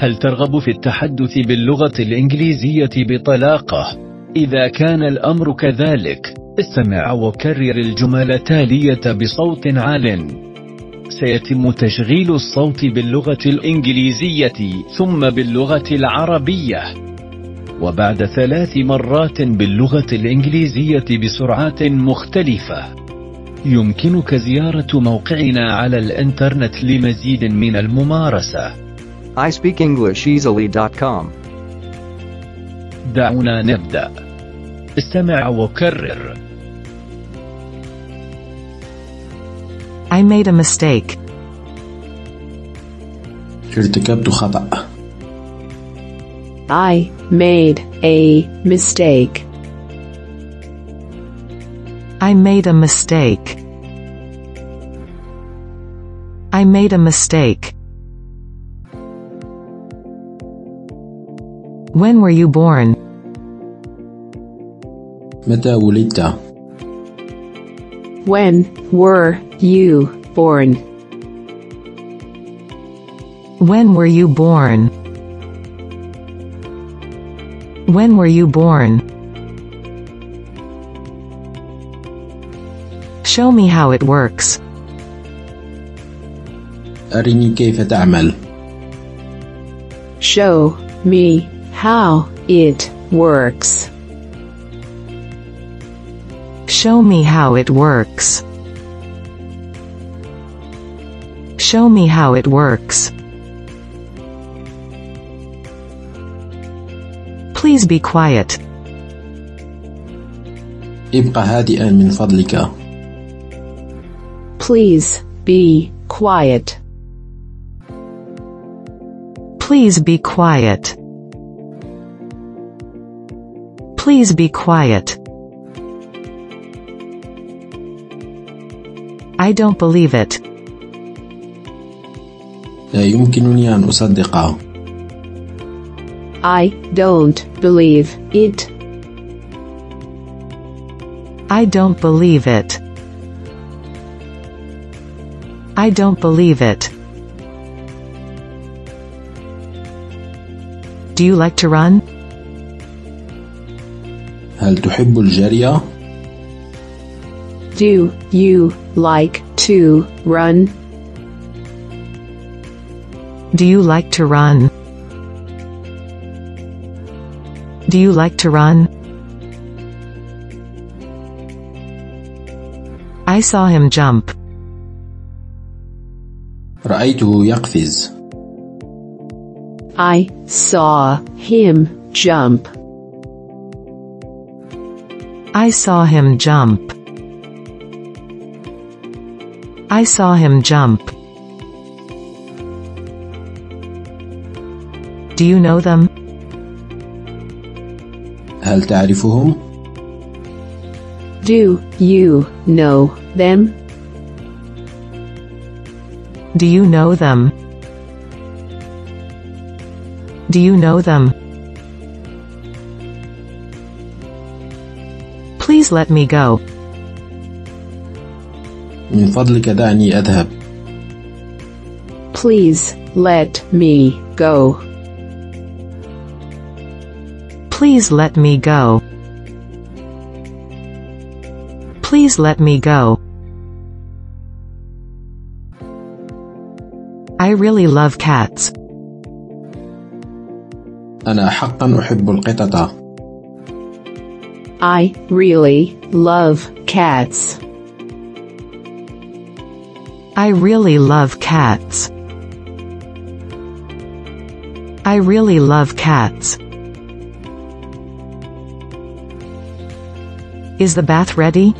هل ترغب في التحدث باللغة الإنجليزية بطلاقة؟ إذا كان الأمر كذلك استمع وكرر الجمل التالية بصوت عال. سيتم تشغيل الصوت باللغة الإنجليزية ثم باللغة العربية. وبعد ثلاث مرات باللغة الإنجليزية بسرعات مختلفة. يمكنك زيارة موقعنا على الإنترنت لمزيد من الممارسة. iSpeakEnglishEasily.com. دعونا نبدأ استمع وكرر I made a mistake. ارتكبت خطأ I made a mistake. I made a mistake. I made a mistake. When were you born? متى ولدت؟ When were you born? When were you born? When were you born? Show me how it works. أرني كيف تعمل Show me how it works. Show me how it works. Show me how it works. Please be quiet. ابقى هادئا من فضلك Please be quiet. Please be quiet. Please be quiet. I don't believe it. لا يمكنني أن أصدقه I don't believe it. I don't believe it. I don't believe it. Do you like to run? هل تحب الجري؟ Do you like to run? Do you like to run? Do you like to run? I saw him jump. رأيته يقفز I saw him jump. I saw him jump. I saw him jump. Do you know them? هل تعرفهم؟ Do you know them? Do you know them? Do you know them? Please let me go. من فضلك دعني أذهب Please let me go. Please let me go. Please let me go. I really love cats. أنا حقا أحب القطط I really love cats. I really love cats. I really love cats. Is the bath ready?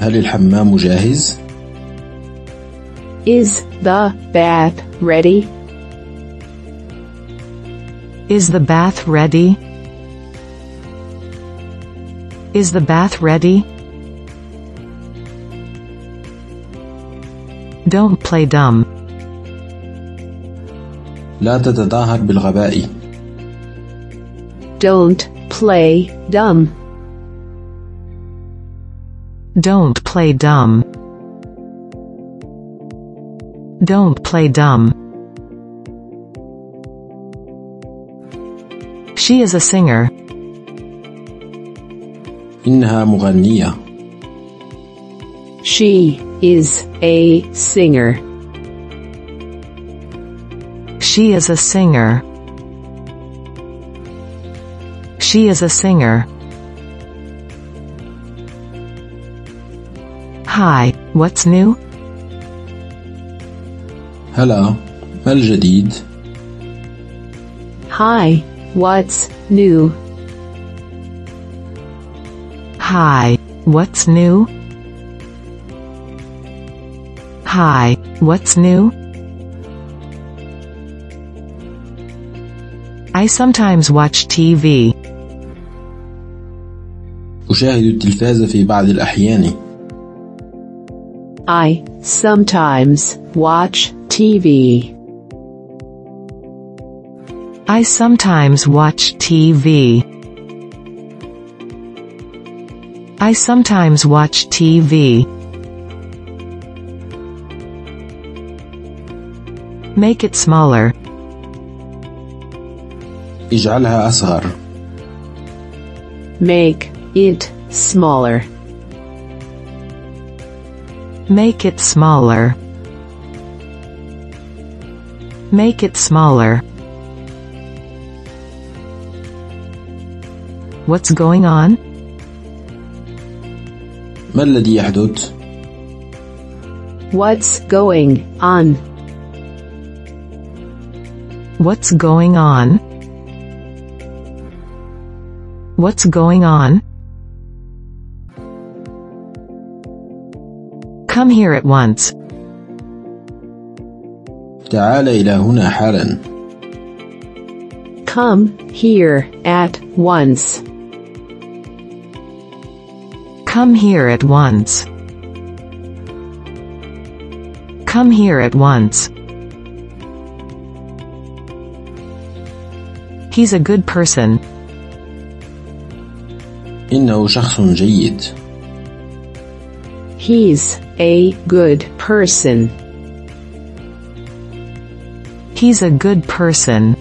هل الحمام جاهز؟ Is the bath ready? Is the bath ready? Is the bath ready? Don't play dumb. لا تتظاهر بالغباء. Don't play dumb. Don't play dumb. Don't play dumb. She is a singer. إنها مغنية She is a singer. She is a singer. She is a singer. Hi, what's new? هلا ما الجديد؟ Hi, what's new? Hi, what's new? Hi, what's new? I sometimes watch TV. أشاهد التلفاز في بعض الأحيان I sometimes watch TV. I sometimes watch TV. I sometimes watch TV. Make it smaller. اجعلها أصغر Make it smaller. Make it smaller. Make it smaller. What's going on? ما الذي يحدث؟ What's going on? What's going on? What's going on? Come here at once. تعال إلى هنا حالا Come here at once. Come here at once. Come here at once. He's a good person. إنه شخص جيد He's a good person. He's a good person.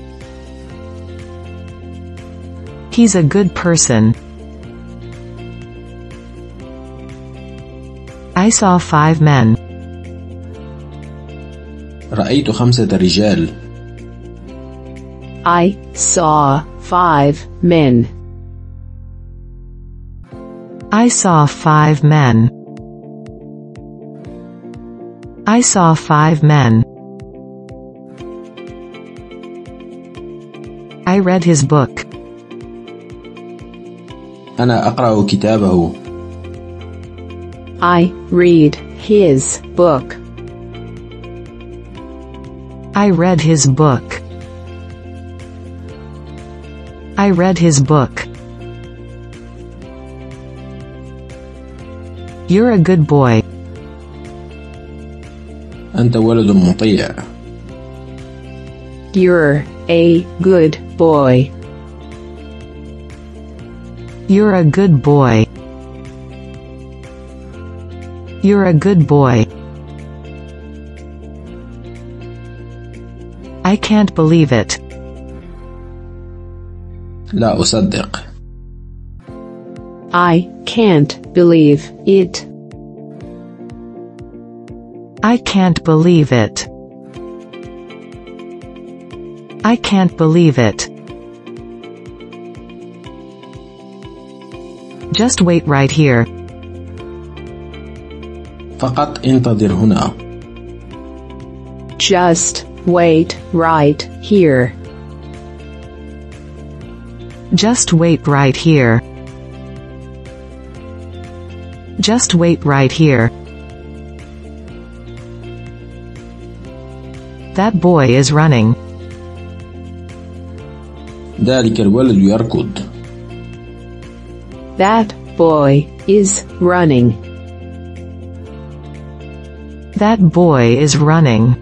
He's a good person. I saw five men. رأيت خمسة رجال I saw five men. I saw five men. I saw five men. I read his book. أنا أقرأ كتابه I read his book. I read his book. I read his book. You're a good boy. أنت ولد مطيع You're a good boy. You're a good boy. You're a good boy. I can't believe it. لا أصدق I can't believe it. I can't believe it. I can't believe it. Just wait right here. فقط انتظر هنا Just wait right here. Just wait right here. Just wait right here. That boy is running. ذلك الولد يركض That boy is running. That boy is running.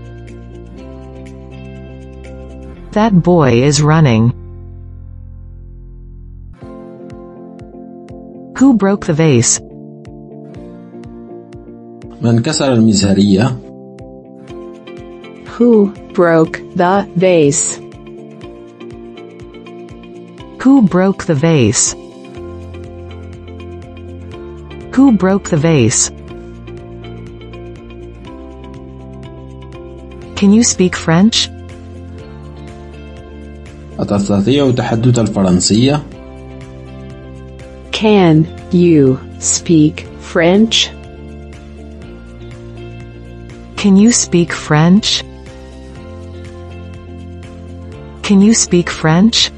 That boy is running. Who broke the vase? من كسر المزهرية Who broke the vase? Who broke the vase? Who broke the vase? Can you speak French? أتستطيع تحدث الفرنسية؟ Can you speak French? Can you speak French? Can you speak French?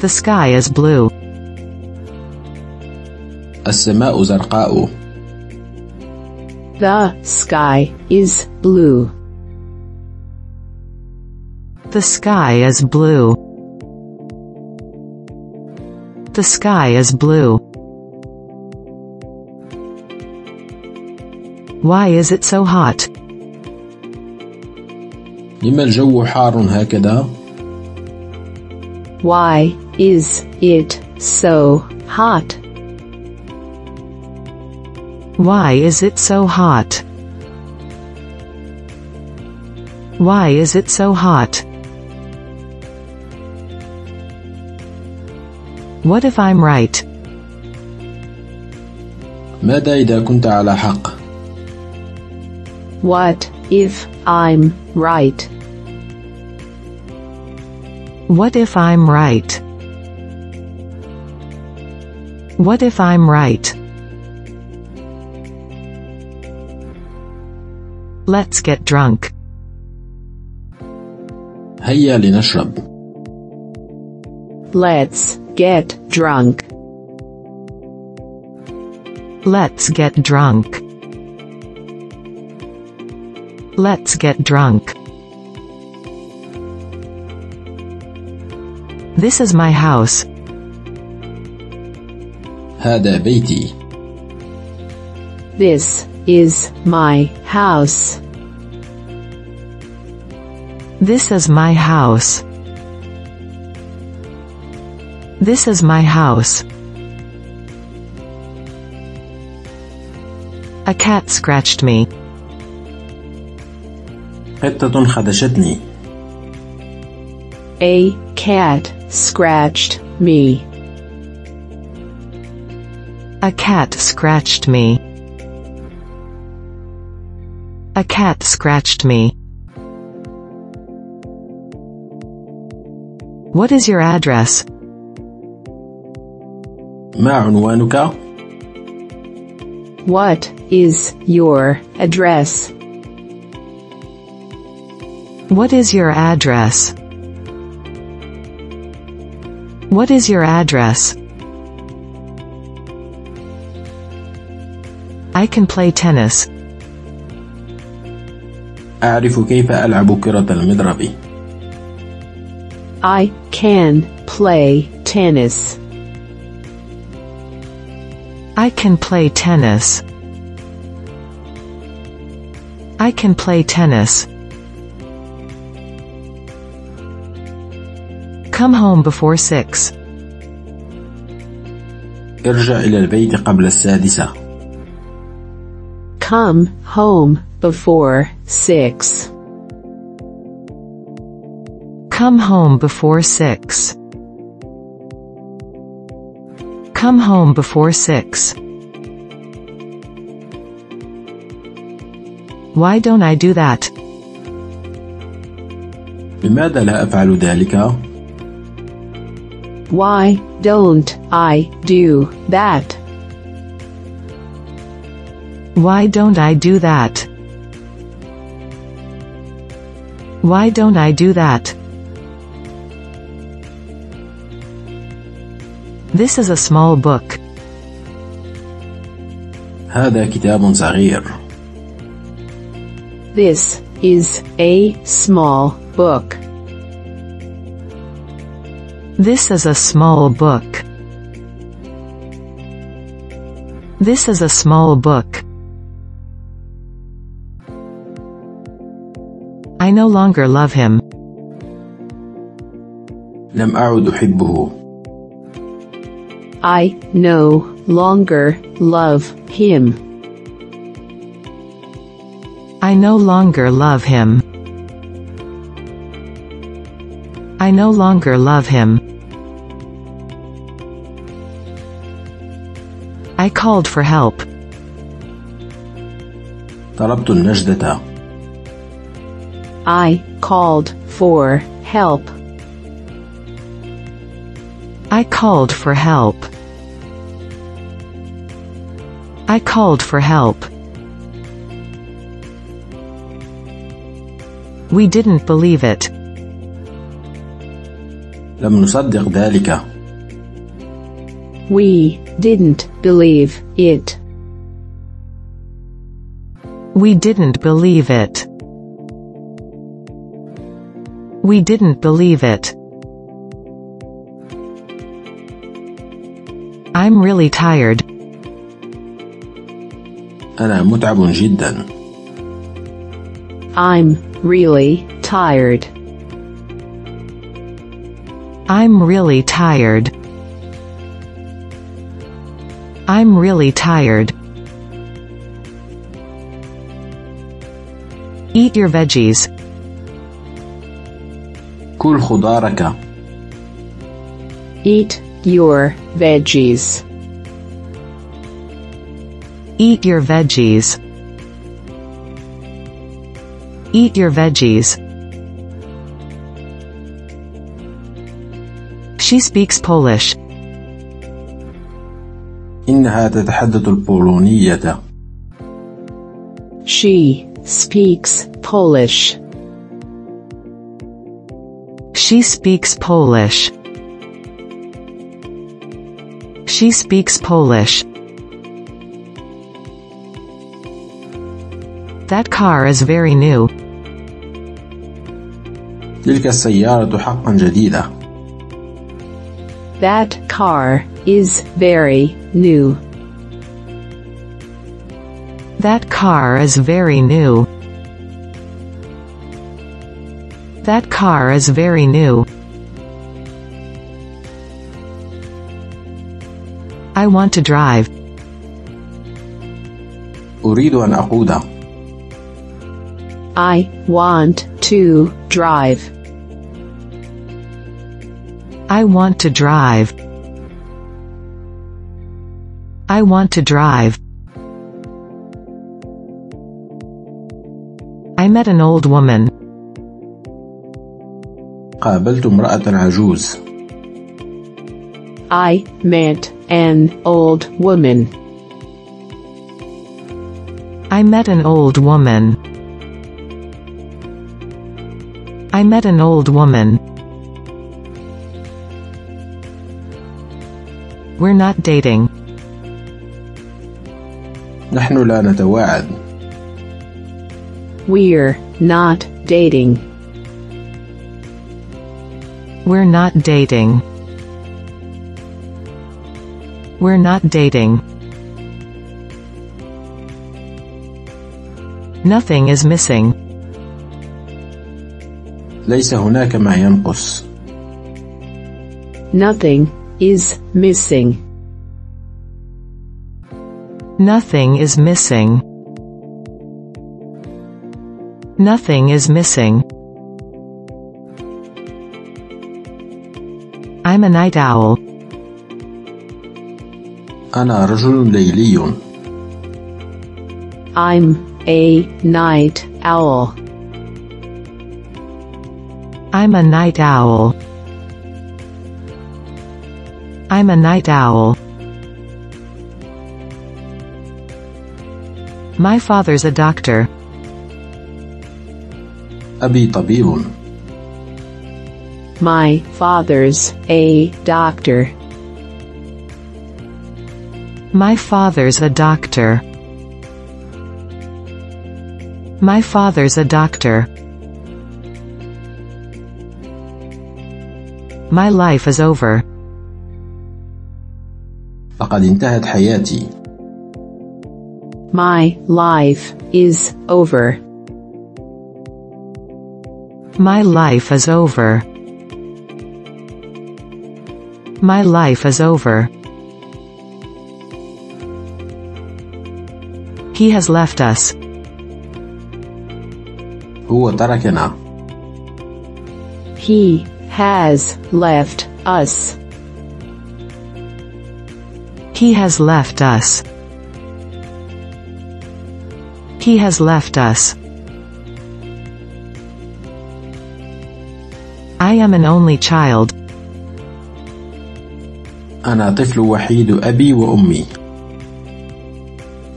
The sky is blue. السماء زرقاء The sky is blue. The sky is blue. The sky is blue. Why is it so hot? لما الجو حار هكذا؟ Why is it so hot? Why is it so hot? Why is it so hot? What if I'm right? ماذا إذا كنت على حق؟ What if I'm right? What if I'm right? What if I'm right? Let's get drunk. هيا لنشرب Let's get drunk. Let's get drunk. Let's get drunk. This is my house. هذا بيتي This is my house. This is my house. This is my house. A cat scratched me. قطة خدشتني A cat scratched me. A cat scratched me. A cat scratched me. What is your address? ما عنوانك؟ What is your address? What is your address? What is your address? I can play tennis. أعرف كيف ألعب كرة المضرب I can play tennis. I can play tennis. I can play tennis. Come home before six. ارجع إلى البيت قبل السادسة Come home before six. Come home before six. Come home before six. Why don't I do that? لماذا لا أفعل ذلك؟ Why don't I do that? Why don't I do that? Why don't I do that? This is a small book. هذا كتاب صغير This is a small book. This is a small book. This is a small book. I no longer love him. لم أعد أحبه I no longer love him. I no longer love him. I no longer love him. I called for help. طلبت النجدة I called for help. I called for help. I called for help. We didn't believe it. لم نصدق ذلك We didn't believe it. We didn't believe it. We didn't believe it. I'm really tired. أنا متعب جدا I'm really tired. I'm really tired. I'm really tired. Eat your veggies. كل خضارك Eat your veggies. Eat your veggies. Eat your veggies. She speaks Polish. إنها تتحدث البولونية She speaks Polish. She speaks Polish. She speaks Polish. That car is very new. تلك السيارة حقا جديدة That car is very new. That car is very new. That car is very new. I want to drive. أريد أن أقود I want to drive. I want to drive. I want to drive. I met an old woman. قابلت امرأة عجوز I met an old woman. I met an old woman. I met an old woman. We're not dating. نحن لا نتواعد We're not dating. We're not dating. We're not dating. Nothing is missing. ليس هناك ما ينقص Nothing is missing. Nothing is missing. Nothing is missing. I'm a night owl. أنا رجل ليلي I'm a night owl. I'm a night owl. I'm a night owl. My father's a doctor. أبي طبيب My father's a doctor. My father's a doctor. My father's a doctor. My life is over. لقد انتهت حياتي My life is over. My life is over. My life is over. He has left us. هو تركنا He has left us. He has left us. He has left us. I am an only child. أنا طفل وحيد أبي وأمي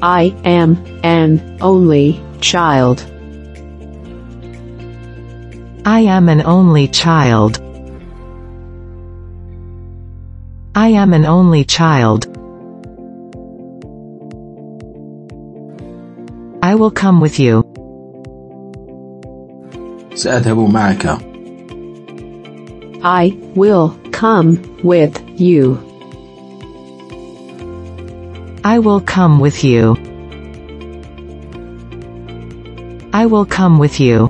I am an only child. I am an only child. I am an only child. I will come with you. سأذهب معك I will come with you. I will come with you. I will come with you.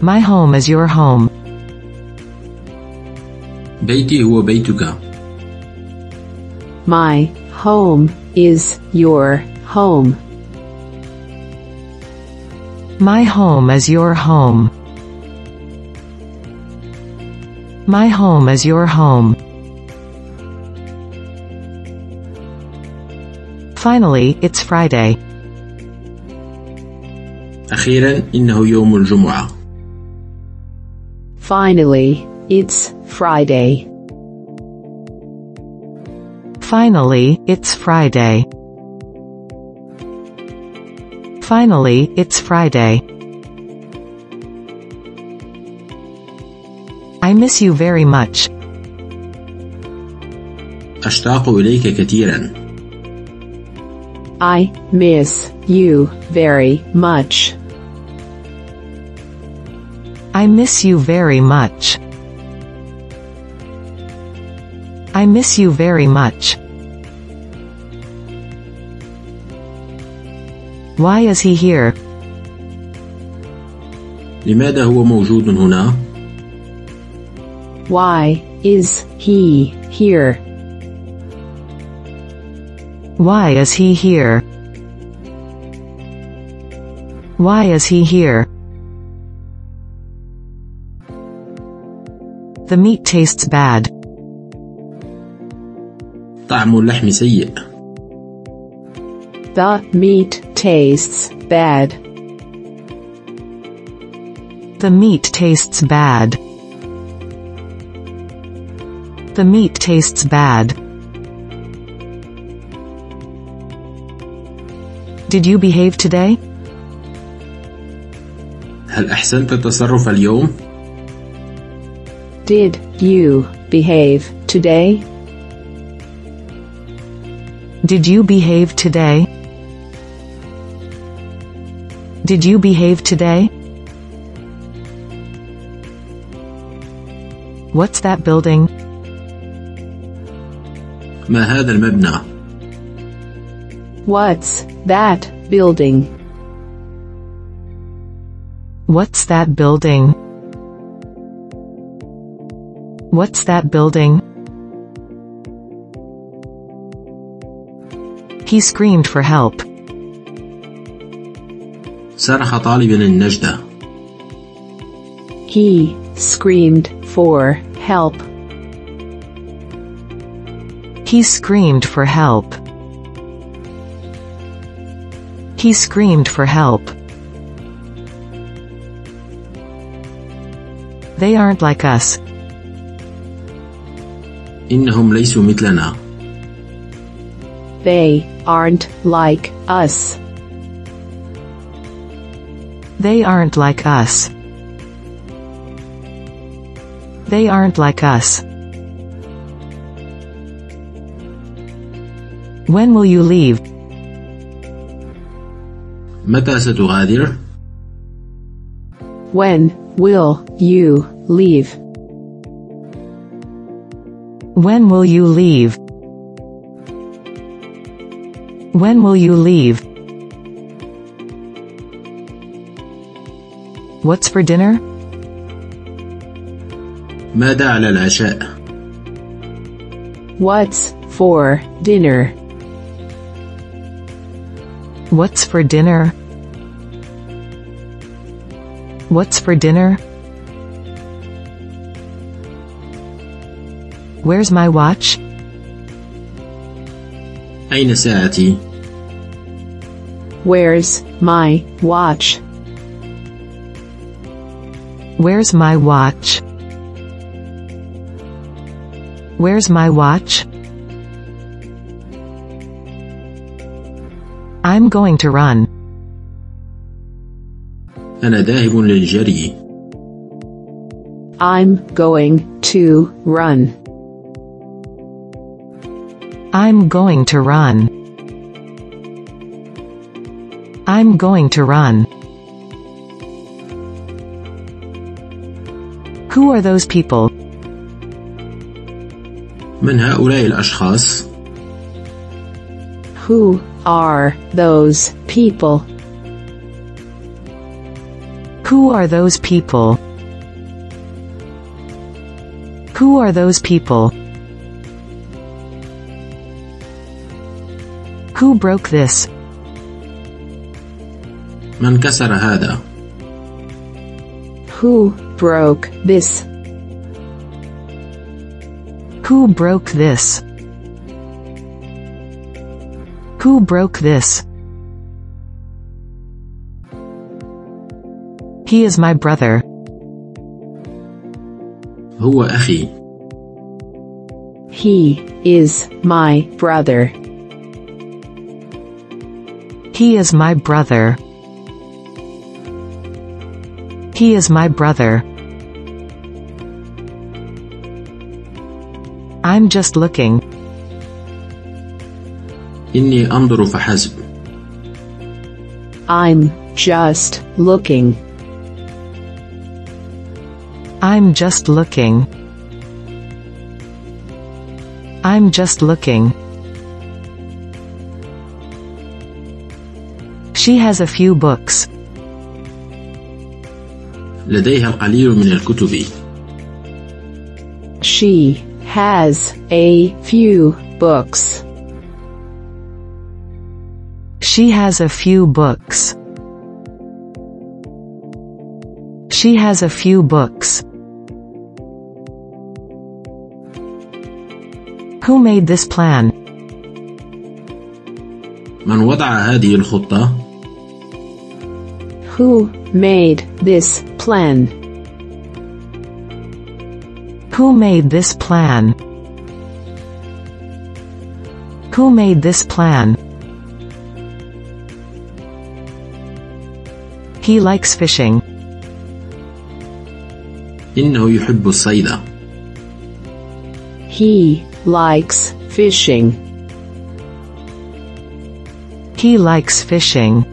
My home is your home. بيتي هو بيتك My home is your home. My home is your home. My home is your home. Finally, it's Friday. أخيرا إنه يوم الجمعة Finally, it's Friday. Finally, it's Friday. Finally, it's Friday. I miss you very much. أشتاق إليك كثيرا I miss you very much. I miss you very much. I miss you very much. Why is he here? لماذا هو موجود هنا؟ Why is he here? Why is he here? Why is he here? The meat tastes bad. طعم اللحم سيء The meat tastes bad. The meat tastes bad. The meat tastes bad. Did you behave today? هل أحسنت التصرف اليوم؟ Did you behave today? Did you behave today? Did you behave today? What's that building? ما هذا المبنى؟ What's that building? What's that building? What's that building? He screamed for help. صرخ طالبا النجدة He screamed for help. He screamed for help. He screamed for help. They aren't like us. إنهم ليسوا مثلنا They aren't like us. They aren't like us. They aren't like us. When will you leave? متى ستغادر؟ When will you leave? When will you leave? When will you leave? What's for dinner? ماذا على العشاء؟ What's for dinner? What's for dinner? What's for dinner? Where's my watch? أين ساعتي؟ Where's my watch? Where's my watch? Where's my watch? I'm going to run. أنا ذاهب للجري I'm going to run. I'm going to run. I'm going to run. Who are those people? من هؤلاء الأشخاص؟ Who are those people? Who are those people? Who are those people? Who broke this? من كسر هذا؟ Who broke this? Who broke this? Who broke this? He is my brother. هو أخي He is my brother. He is my brother. He is my brother. I'm just looking. إني أنظر فحسب I'm just looking. I'm just looking. I'm just looking. She has a few books. لديها القليل من الكتب She has a few books. She has a few books. She has a few books. Who made this plan? من وضع هذه الخطة؟ Who made this plan? Who made this plan? Who made this plan? He likes fishing. إنه يحب الصيد He likes fishing. He likes fishing.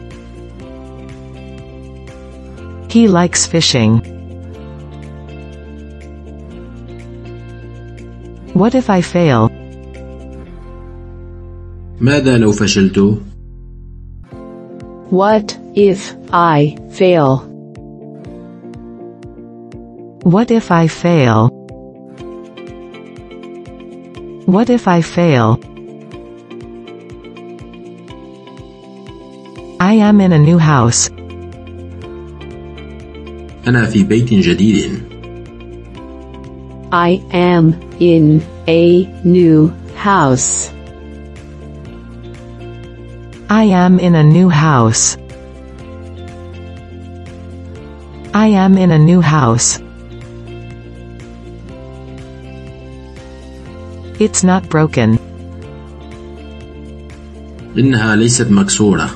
He likes fishing. What if I fail? ماذا لو فشلت؟ What if I fail? What if I fail? What if I fail? I am in a new house. أنا في بيت جديد I am in a new house. I am in a new house. I am in a new house. It's not broken. إنها ليست مكسورة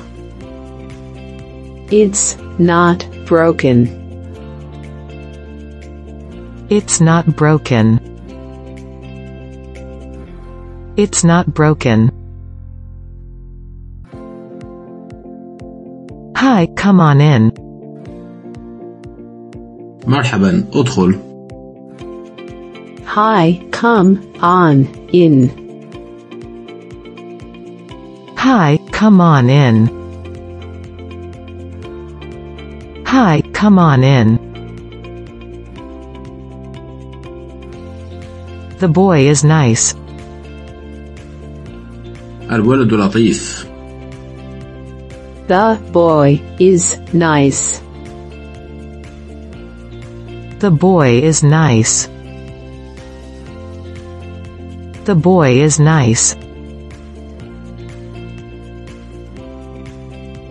It's not broken. It's not broken. It's not broken. Hi, come on in. مرحبا ادخل Hi, come on in. Hi, come on in. Hi, come on in. The boy is nice. الولد لطيف The boy is nice. The boy is nice. The boy is nice.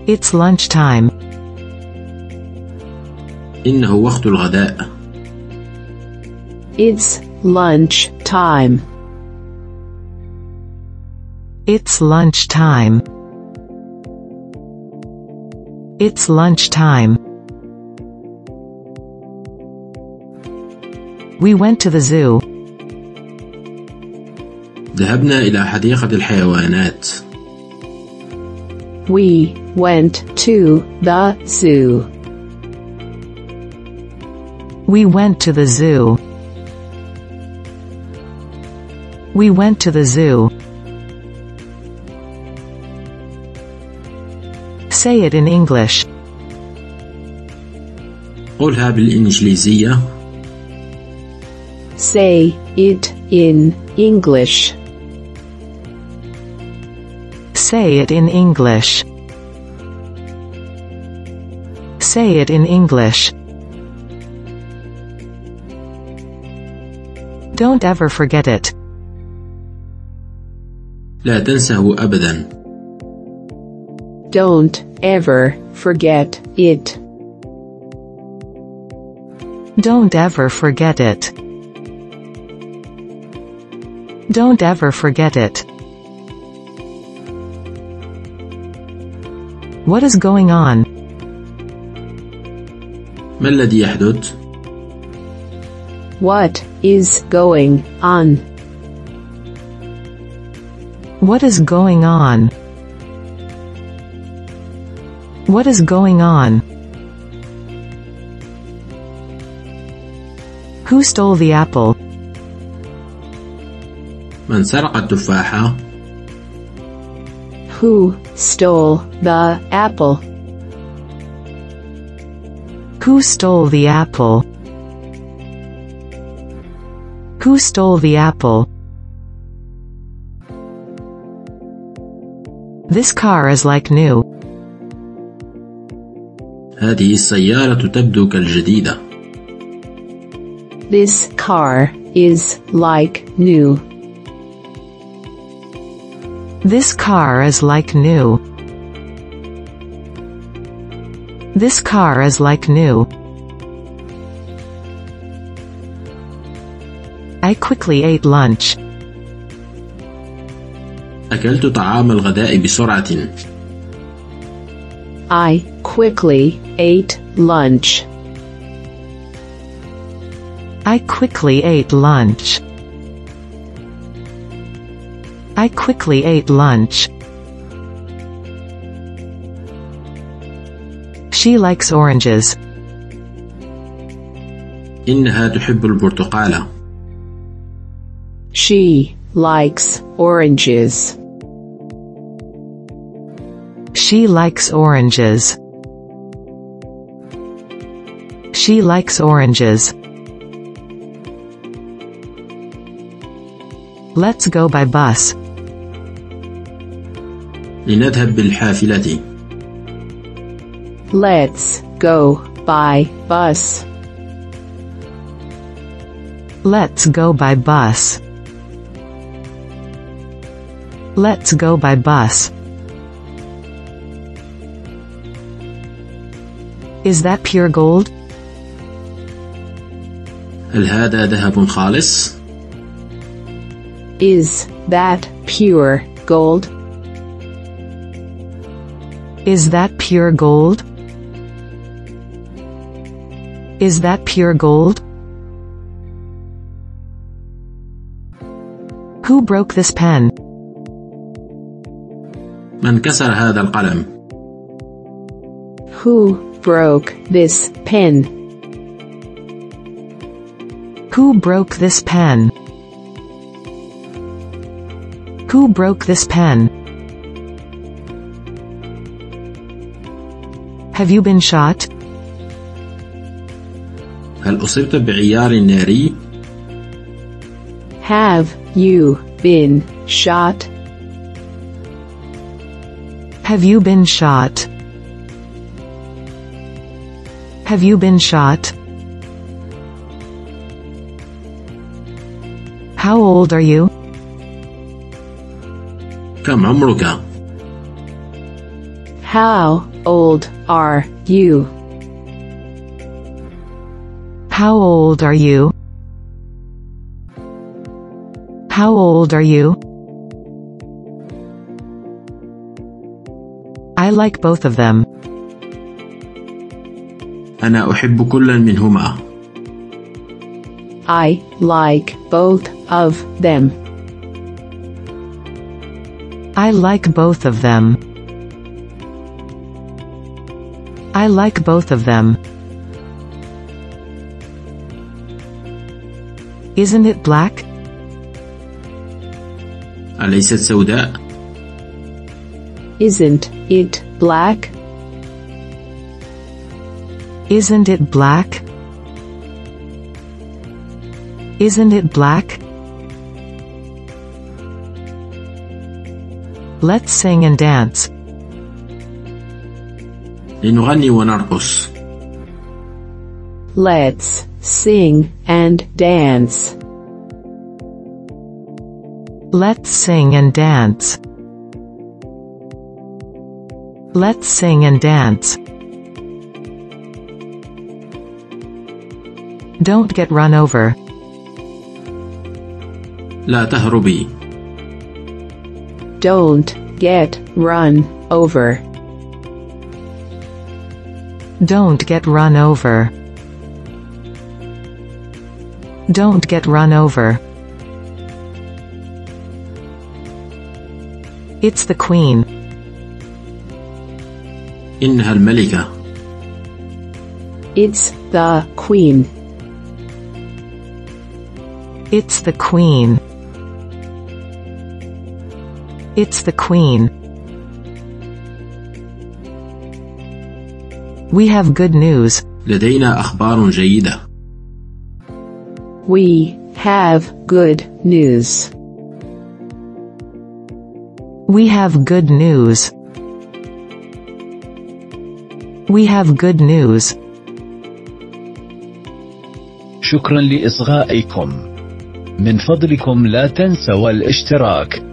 It's lunchtime. إنه وقت الغداء It's lunch time. It's lunchtime. It's lunchtime. We went to the zoo. ذهبنا إلى حديقة الحيوانات We went to the zoo. We went to the zoo. We went to the zoo. Say it in English. قولها بالإنجليزية Say it in English. Say it in English. Say it in English. Don't ever forget it. لا تنسه أبدا Don't ever forget it. Don't ever forget it. Don't ever forget it. What is going on? ما الذي يحدث؟ What is going on? What is going on? What is going on? Who stole the apple? من سرق التفاحة؟ Who stole the apple? Who stole the apple? Who stole the apple? This car is like new. هذه السيارة تبدو كالجديدة This car is like new. This car is like new. This car is like new. I quickly ate lunch. أكلت طعام الغداء بسرعة I quickly ate lunch. I quickly ate lunch. I quickly ate lunch. She likes oranges. إنها تحب البرتقالة She likes oranges. She likes oranges. She likes oranges. Let's go by bus. لنذهب بالحافلة Let's go by bus. Let's go by bus. Let's go by bus. Is that pure gold? هل هذا ذهب خالص؟ Is that pure gold? Is that pure gold? Is that pure gold? Who broke this pen? من كسر هذا القلم؟ Who broke this pen? Who broke this pen? Who broke this pen? Have you been shot? هل أصبت بعيار ناري؟ Have you been shot? Have you been shot? Have you been shot? How old are you? كم عمرك؟ How old are you? How old are you? How old are you? I like both of them. أنا أحب كلا منهما I like both of them. I like both of them. like both of them. Isn't it black? أليست سوداء؟ Isn't it black? Isn't it black? Isn't it black? Let's sing and dance. لنغني ونرقص Let's sing and dance. Let's sing and dance. Let's sing and dance. Don't get run over. لا تهربي Don't get run over. Don't get run over. Don't get run over. It's the queen. إنها الملكة It's the queen. It's the queen. It's the queen. We have good news. لدينا أخبار جيدة We have good news. We have good news. We have good news. شكرا لإصغائكم من فضلكم لا تنسوا الاشتراك